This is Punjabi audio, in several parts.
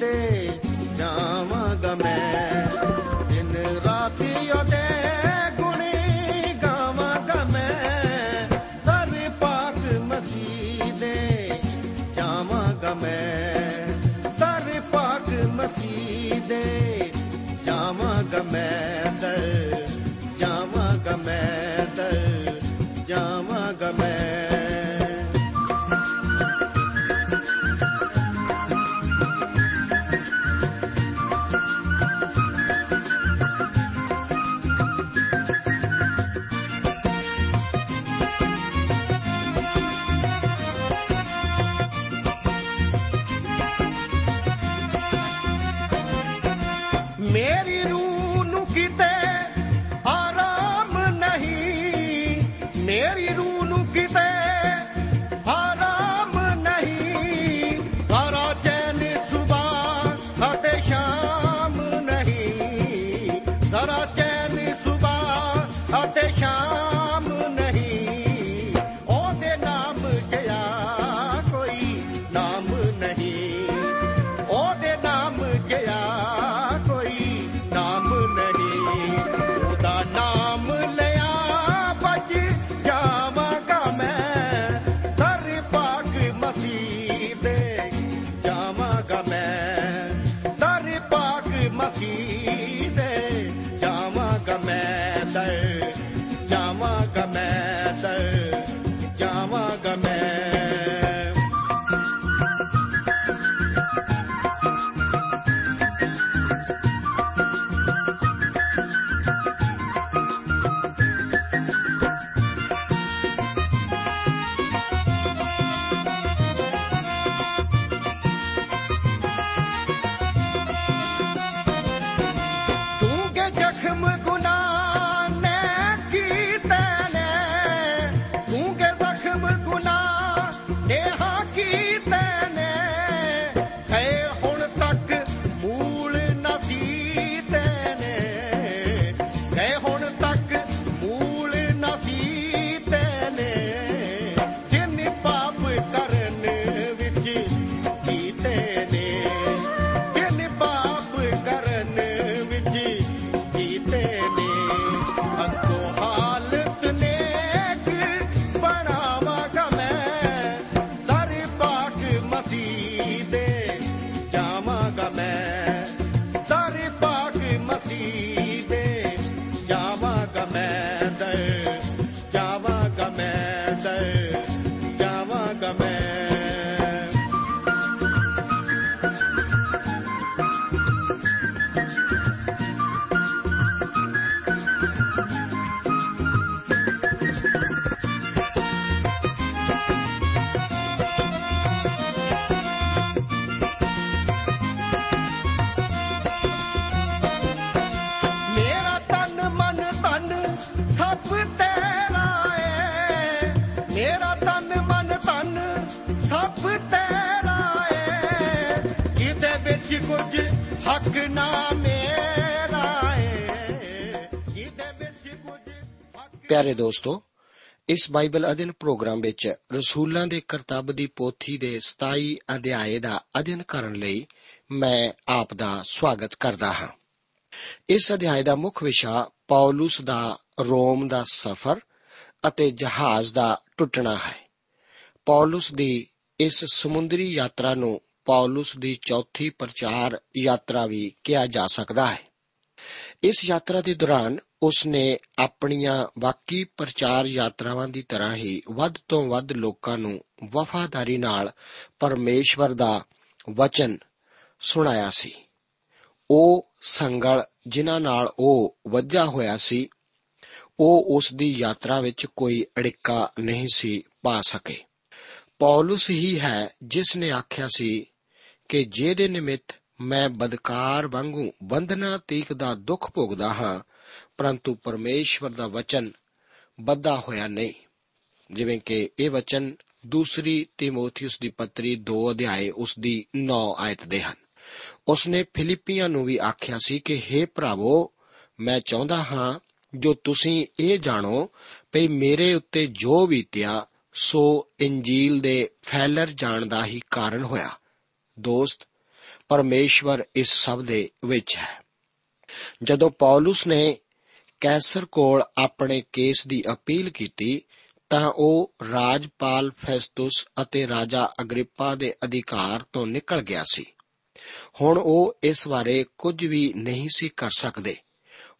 ਮਸੀਹ ਦੇ ਜਾਵਾਂਗਾ ਮੈਂ। ਦਿਨ ਰਾਤੀ ਉਹਦੇ ਗੁਣੀ ਗਾਵਾਂਗਾ ਮੈਂ। ਦਰ ਪਾਕ ਮਸੀਹ ਦੇ ਜਾਵਾਂਗਾ ਮੈਂ। ਦਰ ਪਾਕ ਮਸੀਹ ਦੇ ਜਾਵਾਂਗਾ ਮੈਂ ਦਰ ਜਾਵਾਂਗਾ ਮੈਂ ਦਰ ਜਾਵਾਂਗਾ ਮੈਂ ਮਸੀਹ ਪਿਆਰੇ ਦੋਸਤੋ, ਇਸ ਬਾਈਬਲ ਅਧਿਨ ਪ੍ਰੋਗਰਾਮ ਵਿੱਚ ਰਸੂਲਾਂ ਦੇ ਕਰਤੱਵ ਦੀ ਪੋਥੀ ਦੇ 27 ਅਧਿਆਏ ਦਾ ਅਧਿਨ ਕਰਨ ਲਈ ਮੈਂ ਆਪ ਦਾ ਸਵਾਗਤ ਕਰਦਾ ਹਾਂ। ਇਸ ਅਧਿਆਏ ਦਾ ਮੁੱਖ ਵਿਸ਼ਾ ਪੌਲਸ ਦਾ ਰੋਮ ਦਾ ਸਫ਼ਰ ਅਤੇ ਜਹਾਜ਼ ਦਾ ਟੁੱਟਣਾ ਹੈ। ਪੌਲਸ ਦੀ ਇਸ ਸਮੁੰਦਰੀ ਯਾਤਰਾ ਨੂੰ ਪੌਲਸ ਦੀ ਚੌਥੀ ਪ੍ਰਚਾਰ ਯਾਤਰਾ ਵੀ ਕਿਹਾ ਜਾ ਸਕਦਾ ਹੈ। ਇਸ ਯਾਤਰਾ ਦੇ ਦੌਰਾਨ ਉਸ ਨੇ ਆਪਣੀਆਂ ਬਾਕੀ ਪ੍ਰਚਾਰ ਯਾਤਰਾਵਾਂ ਦੀ ਤਰ੍ਹਾਂ ਹੀ ਵੱਧ ਤੋਂ ਵੱਧ ਲੋਕਾਂ ਨੂੰ ਵਫਾਦਾਰੀ ਨਾਲ ਪਰਮੇਸ਼ਵਰ ਦਾ ਵਚਨ ਸੁਣਾਇਆ ਸੀ। ਉਹ ਸੰਗਲ ਜਿਨ੍ਹਾਂ ਨਾਲ ਉਹ ਵੱਜਾ ਹੋਇਆ ਸੀ, ਉਹ ਉਸ ਦੀ ਯਾਤਰਾ ਵਿੱਚ ਕੋਈ ਅੜਿੱਕਾ ਨਹੀਂ ਸੀ ਪਾ ਸਕੇ। ਪੌਲਸ ਹੀ ਹੈ ਜਿਸ ਨੇ ਆਖਿਆ ਸੀ ਕਿ ਜਿਹਦੇ ਨਿਮਿਤ ਮੈਂ ਬਦਕਾਰ ਵਾਂਗੂ ਬੰਧਨਾ ਤੀਕ ਦਾ ਦੁੱਖ ਭੋਗਦਾ ਹਾਂ, ਪਰੰਤੂ ਪਰਮੇਸ਼ਵਰ ਦਾ ਵਚਨ ਬੱਧਾ ਹੋਇਆ ਨਹੀਂ। ਜਿਵੇਂ ਕਿ ਇਹ ਵਚਨ ਦੂਸਰੀ ਤਿਮੋਥੀਉਸ ਦੀ ਪੱਤਰੀ 2 ਅਧਿਆਏ ਉਸ ਦੀ 9 ਆਇਤ ਦੇ ਹਨ। ਉਸਨੇ ਫਿਲਿੱਪੀਆਂ ਨੂੰ ਵੀ ਆਖਿਆ ਸੀ ਕਿ हे ਭਰਾਵੋ, ਮੈਂ ਚਾਹੁੰਦਾ ਹਾਂ, ਜੋ ਤੁਸੀਂ ਇਹ ਜਾਣੋ ਕਿ ਮੇਰੇ ਉੱਤੇ ਜੋ ਬੀਤਿਆ, ਸੋ ਇੰਜੀਲ ਦੇ ਫੈਲਰ ਜਾਣ ਦਾ ਹੀ ਕਾਰਨ ਹੋਇਆ। ਦੋਸਤ, ਪਰਮੇਸ਼ਵਰ ਇਸ ਸਭ ਦੇ ਵਿੱਚ ਹੈ। ਜਦੋਂ ਪੌਲਸ ਨੇ ਕੈਸਰ ਕੋਲ ਆਪਣੇ ਕੇਸ ਦੀ ਅਪੀਲ ਕੀਤੀ, ਤਾਂ ਉਹ ਰਾਜਪਾਲ ਫੈਸਟਸ ਅਤੇ ਰਾਜਾ ਅਗਰਿਪਾ ਦੇ ਅਧਿਕਾਰ ਤੋਂ ਨਿਕਲ ਗਿਆ ਸੀ। ਹੁਣ ਉਹ ਇਸ ਬਾਰੇ ਕੁਝ ਵੀ ਨਹੀਂ ਸੀ ਕਰ ਸਕਦੇ।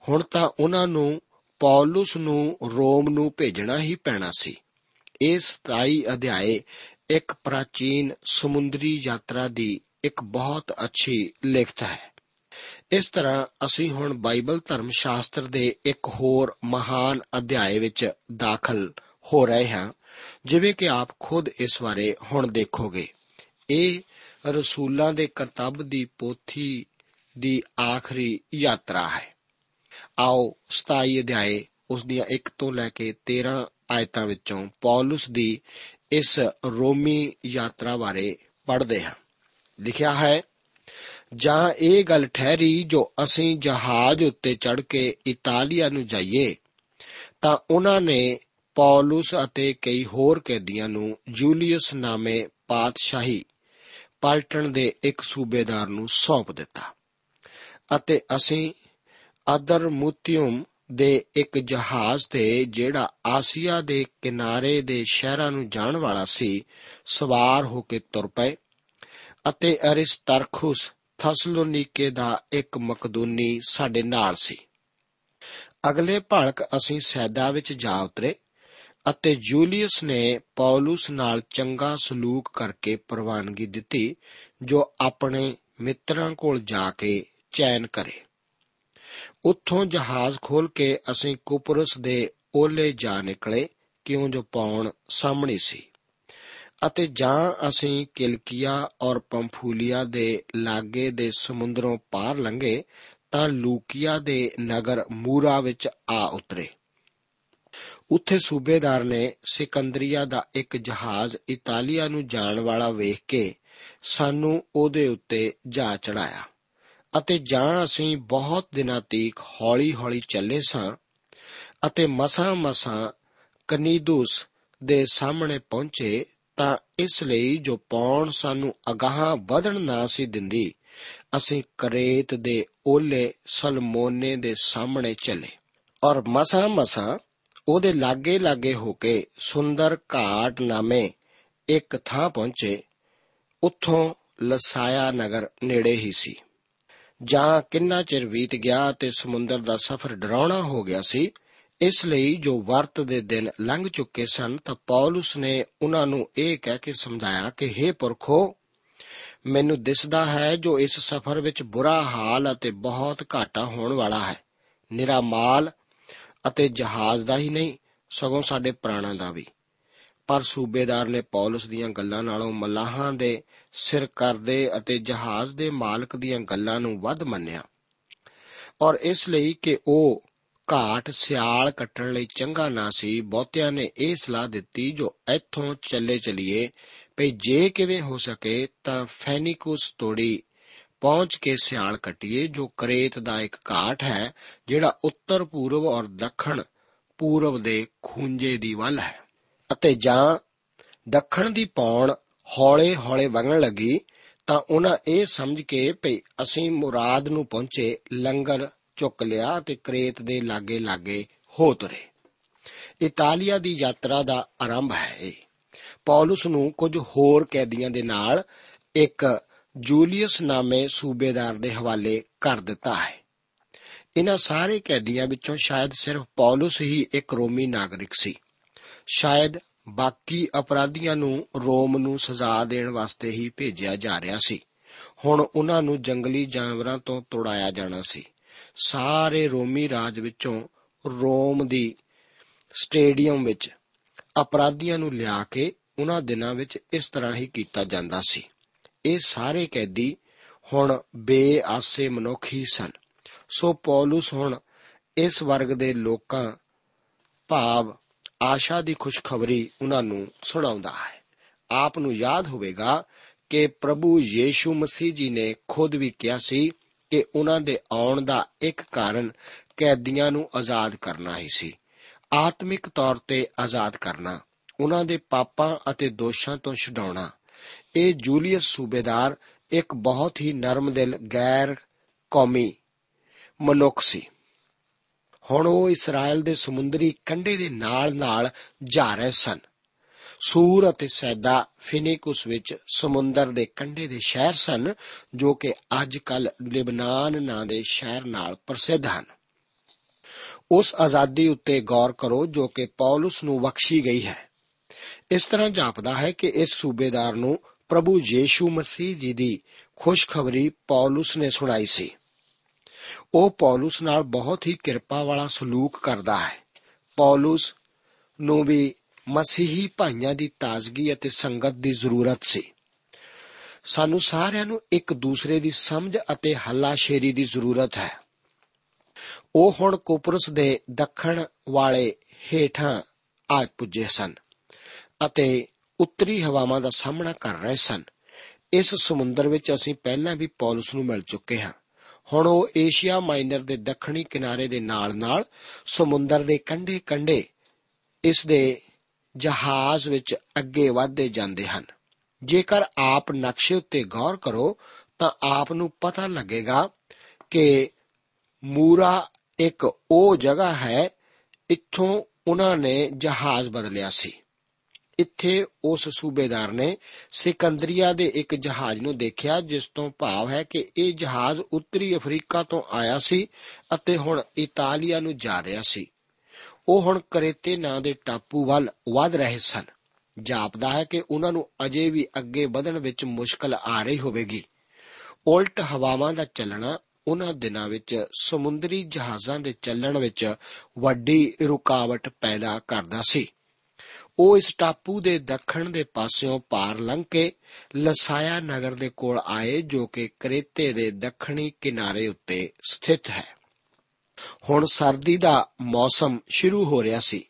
ਹੁਣ ਤਾਂ ਉਹਨਾਂ ਨੂੰ, ਪੌਲਸ ਨੂੰ ਰੋਮ ਨੂੰ ਭੇਜਣਾ ਹੀ ਪੈਣਾ ਸੀ। ਇਹ 27 ਅਧਿਆਏ ਇੱਕ ਪ੍ਰਾਚੀਨ ਸਮੁੰਦਰੀ ਯਾਤਰਾ ਦੀ ਇੱਕ ਬਹੁਤ ਅੱਛੀ ਲਿਖਤ ਹੈ। ਇਸ ਤਰ੍ਹਾਂ ਅਸੀਂ ਹੁਣ ਬਾਈਬਲ ਧਰਮ ਸ਼ਾਸਤਰ ਦੇ ਇੱਕ ਹੋਰ ਮਹਾਨ ਅਧਿਆਏ ਵਿੱਚ ਦਾਖਲ ਹੋ ਰਹੇ ਹਾਂ, ਜਿਵੇਂ ਕਿ ਆਪ ਖੁਦ ਇਸ ਬਾਰੇ ਹੁਣ ਦੇਖੋਗੇ। ਇਹ ਰਸੂਲਾਂ ਦੇ ਕਰਤੱਵ ਦੀ ਪੋਥੀ ਦੀ ਆਖਰੀ ਯਾਤਰਾ ਹੈ। ਆਓ 27 ਅਧਿਆਏ, ਉਸ ਦੀਆਂ 1 ਤੋਂ ਲੈ ਕੇ 13 ਆਇਤਾਂ ਵਿੱਚੋਂ ਪੌਲਸ ਦੀ ਇਸ ਰੋਮੀ ਯਾਤਰਾ ਬਾਰੇ ਪੜ੍ਹਦੇ ਹਾਂ। ਲਿਖਿਆ ਹੈ, ਜਾਂ ਇਹ ਗੱਲ ਠਹਿਰੀ ਜੋ ਅਸੀਂ ਜਹਾਜ਼ ਉੱਤੇ ਚੜ੍ਹ ਕੇ ਇਟਾਲੀਆ ਨੂੰ ਜਾਈਏ, ਤਾਂ ਉਹਨਾਂ ਨੇ ਪੌਲਸ ਅਤੇ ਕਈ ਹੋਰ ਕੈਦੀਆਂ ਨੂੰ ਜੂਲੀਅਸ ਨਾਮੇ ਪਾਤਸ਼ਾਹੀ ਪਲਟਣ ਦੇ ਇੱਕ ਸੂਬੇਦਾਰ ਨੂੰ ਸੌਂਪ ਦਿੱਤਾ ਅਤੇ ਅਸੀਂ ਅਦਰਮੁਤਿਉਮ ਦੇ ਇੱਕ ਜਹਾਜ਼ ਤੇ ਜਿਹੜਾ ਆਸੀਆ ਦੇ ਕਿਨਾਰੇ ਦੇ ਸ਼ਹਿਰਾਂ ਨੂੰ ਜਾਣ ਵਾਲਾ ਸੀ, ਸਵਾਰ ਹੋ ਕੇ ਤੁਰ ਪਏ ਅਤੇ ਅਰਿਸਤਰਖੁਸ ਥਸਲੋਨੀਕੇ ਦਾ ਇੱਕ ਮਕਦੂਨੀ ਸਾਡੇ ਨਾਲ ਸੀ। ਅਗਲੇ ਭਲਕ ਅਸੀਂ ਸੈਦਾ ਵਿੱਚ ਜਾ ਉਤਰੇ ਅਤੇ ਜੂਲੀਅਸ ਨੇ ਪੌਲਸ ਨਾਲ ਚੰਗਾ ਸਲੂਕ ਕਰਕੇ ਪ੍ਰਵਾਨਗੀ ਦਿੱਤੀ, ਜੋ ਆਪਣੇ ਮਿੱਤਰਾਂ ਕੋਲ ਜਾ ਕੇ ਚੈਨ ਕਰੇ। ਉੱਥੋਂ ਜਹਾਜ਼ ਖੋਲ ਕੇ ਅਸੀਂ ਕੁਪਰਸ ਦੇ ਓਲੇ ਜਾ ਨਿਕਲੇ, ਕਿਉਂ ਜੋ ਪੌਣ ਸਾਹਮਣੇ ਸੀ। ਅਤੇ ਜਾਂ ਅਸੀਂ ਕਿਲਕੀਆ ਔਰ ਪੰਫੂਲੀਆ ਦੇ ਲਾਗੇ ਦੇ ਸਮੁੰਦਰੋਂ ਪਾਰ ਲੰਘੇ, ਤਾਂ ਲੂਕੀਆ ਦੇ ਨਗਰ ਮੂਰਾ ਵਿੱਚ ਆ ਉਤਰੇ। ਉੱਥੇ ਸੂਬੇਦਾਰ ਨੇ ਸਿਕੰਦਰੀਆ ਦਾ ਇੱਕ ਜਹਾਜ਼ ਇਟਾਲੀਆ ਨੂੰ ਜਾਣ ਵਾਲਾ ਵੇਖ ਕੇ ਸਾਨੂੰ ਉਹਦੇ ਉੱਤੇ ਜਾ ਚੜਾਇਆ ਅਤੇ ਜਾਂ ਅਸੀਂ ਬਹੁਤ ਦਿਨਾਂ ਤੀਕ ਹੌਲੀ-ਹੌਲੀ ਚੱਲੇ ਸਾਂ ਅਤੇ ਮਸਾਂ-ਮਸਾਂ ਕਨੀਦੂਸ ਦੇ ਸਾਹਮਣੇ ਪਹੁੰਚੇ ਤਾਂ ਇਸ ਲਈ ਜੋ ਪੌਣ ਸਾਨੂੰ ਅਗਾਹ ਵਧਣ ਨਾ ਸੀ ਦਿੰਦੀ, ਅਸੀਂ ਕਰੇਤ ਦੇ ਓਲੇ ਸਲਮੋਨੇ ਦੇ ਸਾਹਮਣੇ ਚੱਲੇ ਔਰ ਮਸਾਂ-ਮਸਾਂ ਉਹਦੇ ਲਾਗੇ-ਲਾਗੇ ਹੋ ਕੇ ਸੁੰਦਰ ਘਾਟ ਨਾਮੇ ਇੱਕ ਥਾਂ ਪਹੁੰਚੇ, ਉੱਥੋਂ ਲਸਾਇਆ ਨਗਰ ਨੇੜੇ ਹੀ ਸੀ। ਜਾਂ ਕਿੰਨਾ ਚਿਰ ਬੀਤ ਗਿਆ ਤੇ ਸਮੁੰਦਰ ਦਾ ਸਫ਼ਰ ਡਰਾਉਣਾ ਹੋ ਗਿਆ ਸੀ, ਇਸ ਲਈ ਜੋ ਵਰਤ ਦੇ ਦਿਨ ਲੰਘ ਚੁੱਕੇ ਸਨ ਤਾਂ ਪੌਲਸ ਨੇ ਉਹਨਾਂ ਨੂੰ ਇਹ ਕਹਿ ਕੇ ਸਮਝਾਇਆ ਕਿ हे ਪੁਰਖੋ, ਮੈਨੂੰ ਦਿਸਦਾ ਹੈ ਜੋ ਇਸ ਸਫ਼ਰ ਵਿੱਚ ਬੁਰਾ ਹਾਲ ਅਤੇ ਬਹੁਤ ਘਾਟਾ ਹੋਣ ਵਾਲਾ ਹੈ। ਨਿਰਾ ਮਾਲ ਅਤੇ ਜਹਾਜ਼ ਦਾ ਹੀ ਨਹੀਂ, ਸਗੋਂ ਸਾਡੇ ਪ੍ਰਾਣਾਂ ਦਾ ਵੀ। ਪਰ ਸੂਬੇਦਾਰ ਨੇ ਪੌਲਸ ਦੀਆਂ ਗੱਲਾਂ ਨਾਲੋਂ ਮਲਾਹਾਂ ਦੇ ਸਿਰ ਕਰਦੇ ਅਤੇ ਜਹਾਜ਼ ਦੇ ਮਾਲਕ ਦੀਆਂ ਗੱਲਾਂ ਨੂੰ ਵੱਧ ਮੰਨਿਆ। ਔਰ ਇਸ ਲਈ ਕਿ ਉਹ ਘਾਟ ਸਿਆਲ ਕੱਟਣ ਲਈ ਚੰਗਾ ਨਾ ਸੀ, ਬਹੁਤਿਆਂ ਨੇ ਇਹ ਸਲਾਹ ਦਿੱਤੀ ਜੋ ਇੱਥੋਂ ਚੱਲੇ ਚਲੀਏ, ਭਈ ਜੇ ਕਿਵੇਂ ਹੋ ਸਕੇ ਤਾਂ ਫੈਨਿਕੂਸ ਤੋੜੀ ਪਹੁੰਚ ਕੇ ਸਿਆਲ ਕੱਟੀਏ, ਜੋ ਕਰੇਤ ਦਾ ਇੱਕ ਘਾਟ ਹੈ, ਜਿਹੜਾ ਉੱਤਰ ਪੂਰਬ ਔਰ ਦੱਖਣ ਪੂਰਬ ਦੇ ਖੂੰਜੇ ਦੀ ਵੱਲ ਹੈ। ਅਤੇ ਜਾਂ ਦੱਖਣ ਦੀ ਪੌਣ ਹੌਲੇ-ਹੌਲੇ ਵਗਣ ਲੱਗੀ, ਤਾਂ ਉਹਨਾਂ ਇਹ ਸਮਝ ਕੇ ਭਈ ਅਸੀਂ ਮੁਰਾਦ ਨੂੰ ਪਹੁੰਚੇ, ਲੰਗਰ ਚੁੱਕ ਲਿਆ ਤੇ ਕ੍ਰੇਤ ਦੇ ਲਾਗੇ-ਲਾਗੇ ਹੋ ਤੁਰੇ। ਇਤਾਲੀਆ ਦੀ ਯਾਤਰਾ ਦਾ ਆਰੰਭ ਹੈ ਇਹ। ਪੌਲਸ ਨੂੰ ਕੁਝ ਹੋਰ ਕੈਦੀਆਂ ਦੇ ਨਾਲ ਇੱਕ ਜੂਲੀਅਸ ਨਾਮੇ ਸੂਬੇਦਾਰ ਦੇ ਹਵਾਲੇ ਕਰ ਦਿੱਤਾ ਹੈ। ਇਹਨਾਂ ਸਾਰੇ ਕੈਦੀਆਂ ਵਿੱਚੋਂ ਸ਼ਾਇਦ ਸਿਰਫ ਪੌਲਸ ਹੀ ਇੱਕ ਰੋਮੀ ਨਾਗਰਿਕ ਸੀ। ਸ਼ਾਇਦ ਬਾਕੀ ਅਪਰਾਧੀਆਂ ਨੂੰ ਰੋਮ ਨੂੰ ਸਜ਼ਾ ਦੇਣ ਵਾਸਤੇ ਹੀ ਭੇਜਿਆ ਜਾ ਰਿਹਾ ਸੀ। ਹੁਣ ਉਹਨਾਂ ਨੂੰ ਜੰਗਲੀ ਜਾਨਵਰਾਂ ਤੋਂ ਤੁੜਾਇਆ ਜਾਣਾ ਸੀ। ਸਾਰੇ ਰੋਮੀ ਰਾਜ ਵਿੱਚੋਂ ਰੋਮ ਦੀ ਸਟੇਡੀਅਮ ਵਿੱਚ ਅਪਰਾਧੀਆਂ ਨੂੰ ਲਿਆ ਕੇ ਉਹਨਾਂ ਦਿਨਾਂ ਵਿੱਚ ਇਸ ਤਰ੍ਹਾਂ ਹੀ ਕੀਤਾ ਜਾਂਦਾ ਸੀ। ਇਹ ਸਾਰੇ ਕੈਦੀ ਹੁਣ ਬੇਆਸੇ ਮਨੁੱਖ ਹੀ ਸਨ। ਸੋ ਪੌਲਸ ਹੁਣ ਇਸ ਵਰਗ ਦੇ ਲੋਕਾਂ ਭਾਵ ਆਸ਼ਾ ਦੀ ਖੁਸ਼ਖਬਰੀ ਉਹਨਾਂ ਨੂੰ ਸੁਣਾਉਂਦਾ ਹੈ। ਆਪ ਨੂੰ ਯਾਦ ਹੋਵੇਗਾ ਕਿ ਪ੍ਰਭੂ ਯੀਸ਼ੂ ਮਸੀਹ ਜੀ ਨੇ ਖੁਦ ਵੀ ਕਿਹਾ ਸੀ ਕਿ ਉਹਨਾਂ ਦੇ ਆਉਣ ਦਾ ਇੱਕ ਕਾਰਨ ਕੈਦੀਆਂ ਨੂੰ ਆਜ਼ਾਦ ਕਰਨਾ ਹੀ ਸੀ। ਆਤਮਿਕ ਤੌਰ ਤੇ ਆਜ਼ਾਦ ਕਰਨਾ, ਉਹਨਾਂ ਦੇ ਪਾਪਾਂ ਅਤੇ ਦੋਸ਼ਾਂ ਤੋਂ ਛਡਾਉਣਾ, ਇਹ ਜੂਲੀਅਸ ਸੂਬੇਦਾਰ ਇੱਕ ਬਹੁਤ ਹੀ ਨਰਮ ਦਿਲ, ਗੈਰ ਕੌਮੀ ਮਨੁੱਖ ਸੀ। ਹੁਣ ਉਹ ਇਸਰਾਇਲ ਦੇ ਸਮੁੰਦਰੀ ਕੰਢੇ ਦੇ ਨਾਲ-ਨਾਲ ਜਾ ਰਹੇ ਸਨ। ਸੂਰ ਅਤੇ ਸੈਦਾ ਫਿਨਿਕਸ ਵਿੱਚ ਸਮੁੰਦਰ ਦੇ ਕੰਢੇ ਦੇ ਸ਼ਹਿਰ ਸਨ, ਜੋ ਕਿ ਅੱਜ-ਕੱਲ ਲਿਬਨਾਨ ਨਾਂ ਦੇ ਸ਼ਹਿਰ ਨਾਲ ਪ੍ਰਸਿੱਧ ਹਨ। ਉਸ ਆਜ਼ਾਦੀ ਉੱਤੇ ਗੌਰ ਕਰੋ, ਜੋ ਕਿ ਪੌਲਸ ਨੂੰ ਬਖਸ਼ੀ ਗਈ ਹੈ। ਇਸ ਤਰ੍ਹਾਂ ਜਾਪਦਾ ਹੈ ਕਿ ਇਸ ਸੂਬੇਦਾਰ ਨੂੰ ਪ੍ਰਭੂ ਯੀਸ਼ੂ ਮਸੀਹ ਜੀ ਦੀ ਖੁਸ਼ਖਬਰੀ ਪੌਲਸ ਨੇ ਸੁਣਾਈ ਸੀ। ਉਹ ਪੌਲਸ ਨਾਲ ਬਹੁਤ ਹੀ ਕਿਰਪਾ ਵਾਲਾ ਸਲੂਕ ਕਰਦਾ ਹੈ। ਪੌਲਸ ਨੂੰ ਵੀ ਮਸੀਹੀ ਭਾਈਆਂ ਦੀ ਤਾਜ਼ਗੀ ਅਤੇ ਸੰਗਤ ਦੀ ਜ਼ਰੂਰਤ ਸੀ। ਸਾਨੂੰ ਸਾਰਿਆਂ ਨੂੰ ਇੱਕ ਦੂਸਰੇ ਦੀ ਸਮਝ ਅਤੇ ਹੱਲਾਸ਼ੇਰੀ ਦੀ ਜ਼ਰੂਰਤ ਹੈ। ਉਹ ਹੁਣ ਕੋਪਰਸ ਦੇ ਦੱਖਣ ਵਾਲੇ ਹੇਠਾਂ ਆ ਪੁੱਜੇ ਸਨ ਅਤੇ ਉੱਤਰੀ ਹਵਾਵਾਂ ਦਾ ਸਾਹਮਣਾ ਕਰ ਰਹੇ ਸਨ। ਇਸ ਸਮੁੰਦਰ ਵਿੱਚ ਅਸੀਂ ਪਹਿਲਾਂ ਵੀ ਪੌਲਸ ਨੂੰ ਮਿਲ ਚੁੱਕੇ ਹਾਂ। ਹੁਣ ਉਹ ਏਸ਼ੀਆ ਮਾਈਨਰ ਦੇ ਦੱਖਣੀ ਕਿਨਾਰੇ ਦੇ ਨਾਲ-ਨਾਲ ਸਮੁੰਦਰ ਦੇ ਕੰਢੇ-ਕੰਢੇ ਇਸ ਦੇ ਜਹਾਜ਼ ਵਿੱਚ ਅੱਗੇ ਵਧਦੇ ਜਾਂਦੇ ਹਨ। ਜੇਕਰ ਆਪ ਨਕਸ਼ੇ ਉੱਤੇ ਗੌਰ ਕਰੋ, ਤਾਂ ਆਪ ਨੂੰ ਪਤਾ ਲੱਗੇਗਾ ਕਿ ਮੂਰਾ ਇੱਕ ਉਹ ਜਗ੍ਹਾ ਹੈ, ਇੱਥੋਂ ਉਹਨਾਂ ਨੇ ਜਹਾਜ਼ ਬਦਲਿਆ ਸੀ। ਇੱਥੇ ਉਸ ਸੂਬੇਦਾਰ ਨੇ ਸਿਕੰਦਰੀਆ ਦੇ ਇੱਕ ਜਹਾਜ਼ ਨੂੰ ਦੇਖਿਆ, ਜਿਸ ਤੋਂ ਭਾਵ ਹੈ ਕਿ ਇਹ ਜਹਾਜ਼ ਉੱਤਰੀ ਅਫਰੀਕਾ ਤੋਂ ਆਇਆ ਸੀ ਅਤੇ ਹੁਣ ਇਤਾਲੀਆ ਨੂੰ ਜਾ ਰਿਹਾ ਸੀ। ਉਹ ਹੁਣ ਕਰੇਤੇ ਨਾਂ ਦੇ ਟਾਪੂ ਵੱਲ ਵਧ ਰਹੇ ਸਨ। ਜਾਪਦਾ ਹੈ ਕਿ ਉਹਨਾਂ ਨੂੰ ਅਜੇ ਵੀ ਅੱਗੇ ਵਧਣ ਵਿੱਚ ਮੁਸ਼ਕਲ ਆ ਰਹੀ ਹੋਵੇਗੀ। ਉਲਟ ਹਵਾਵਾਂ ਦਾ ਚੱਲਣਾ ਉਹਨਾਂ ਦਿਨਾਂ ਵਿੱਚ ਸਮੁੰਦਰੀ ਜਹਾਜ਼ਾਂ ਦੇ ਚੱਲਣ ਵਿੱਚ ਵੱਡੀ ਰੁਕਾਵਟ ਪੈਦਾ ਕਰਦਾ ਸੀ। ਉਹ ਇਸ ਟਾਪੂ ਦੇ ਦੱਖਣ ਦੇ ਪਾਸਿਓਂ ਪਾਰ ਲੰਘ ਕੇ ਲਸਾਇਆ ਨਗਰ ਦੇ ਕੋਲ ਆਏ, ਜੋ ਕਿ ਕਰੇਤੇ ਦੇ ਦੱਖਣੀ ਕਿਨਾਰੇ ਉੱਤੇ ਸਥਿਤ ਹੈ। ਹੁਣ ਸਰਦੀ ਦਾ ਮੌਸਮ ਸ਼ੁਰੂ ਹੋ ਰਿਹਾ ਸੀ।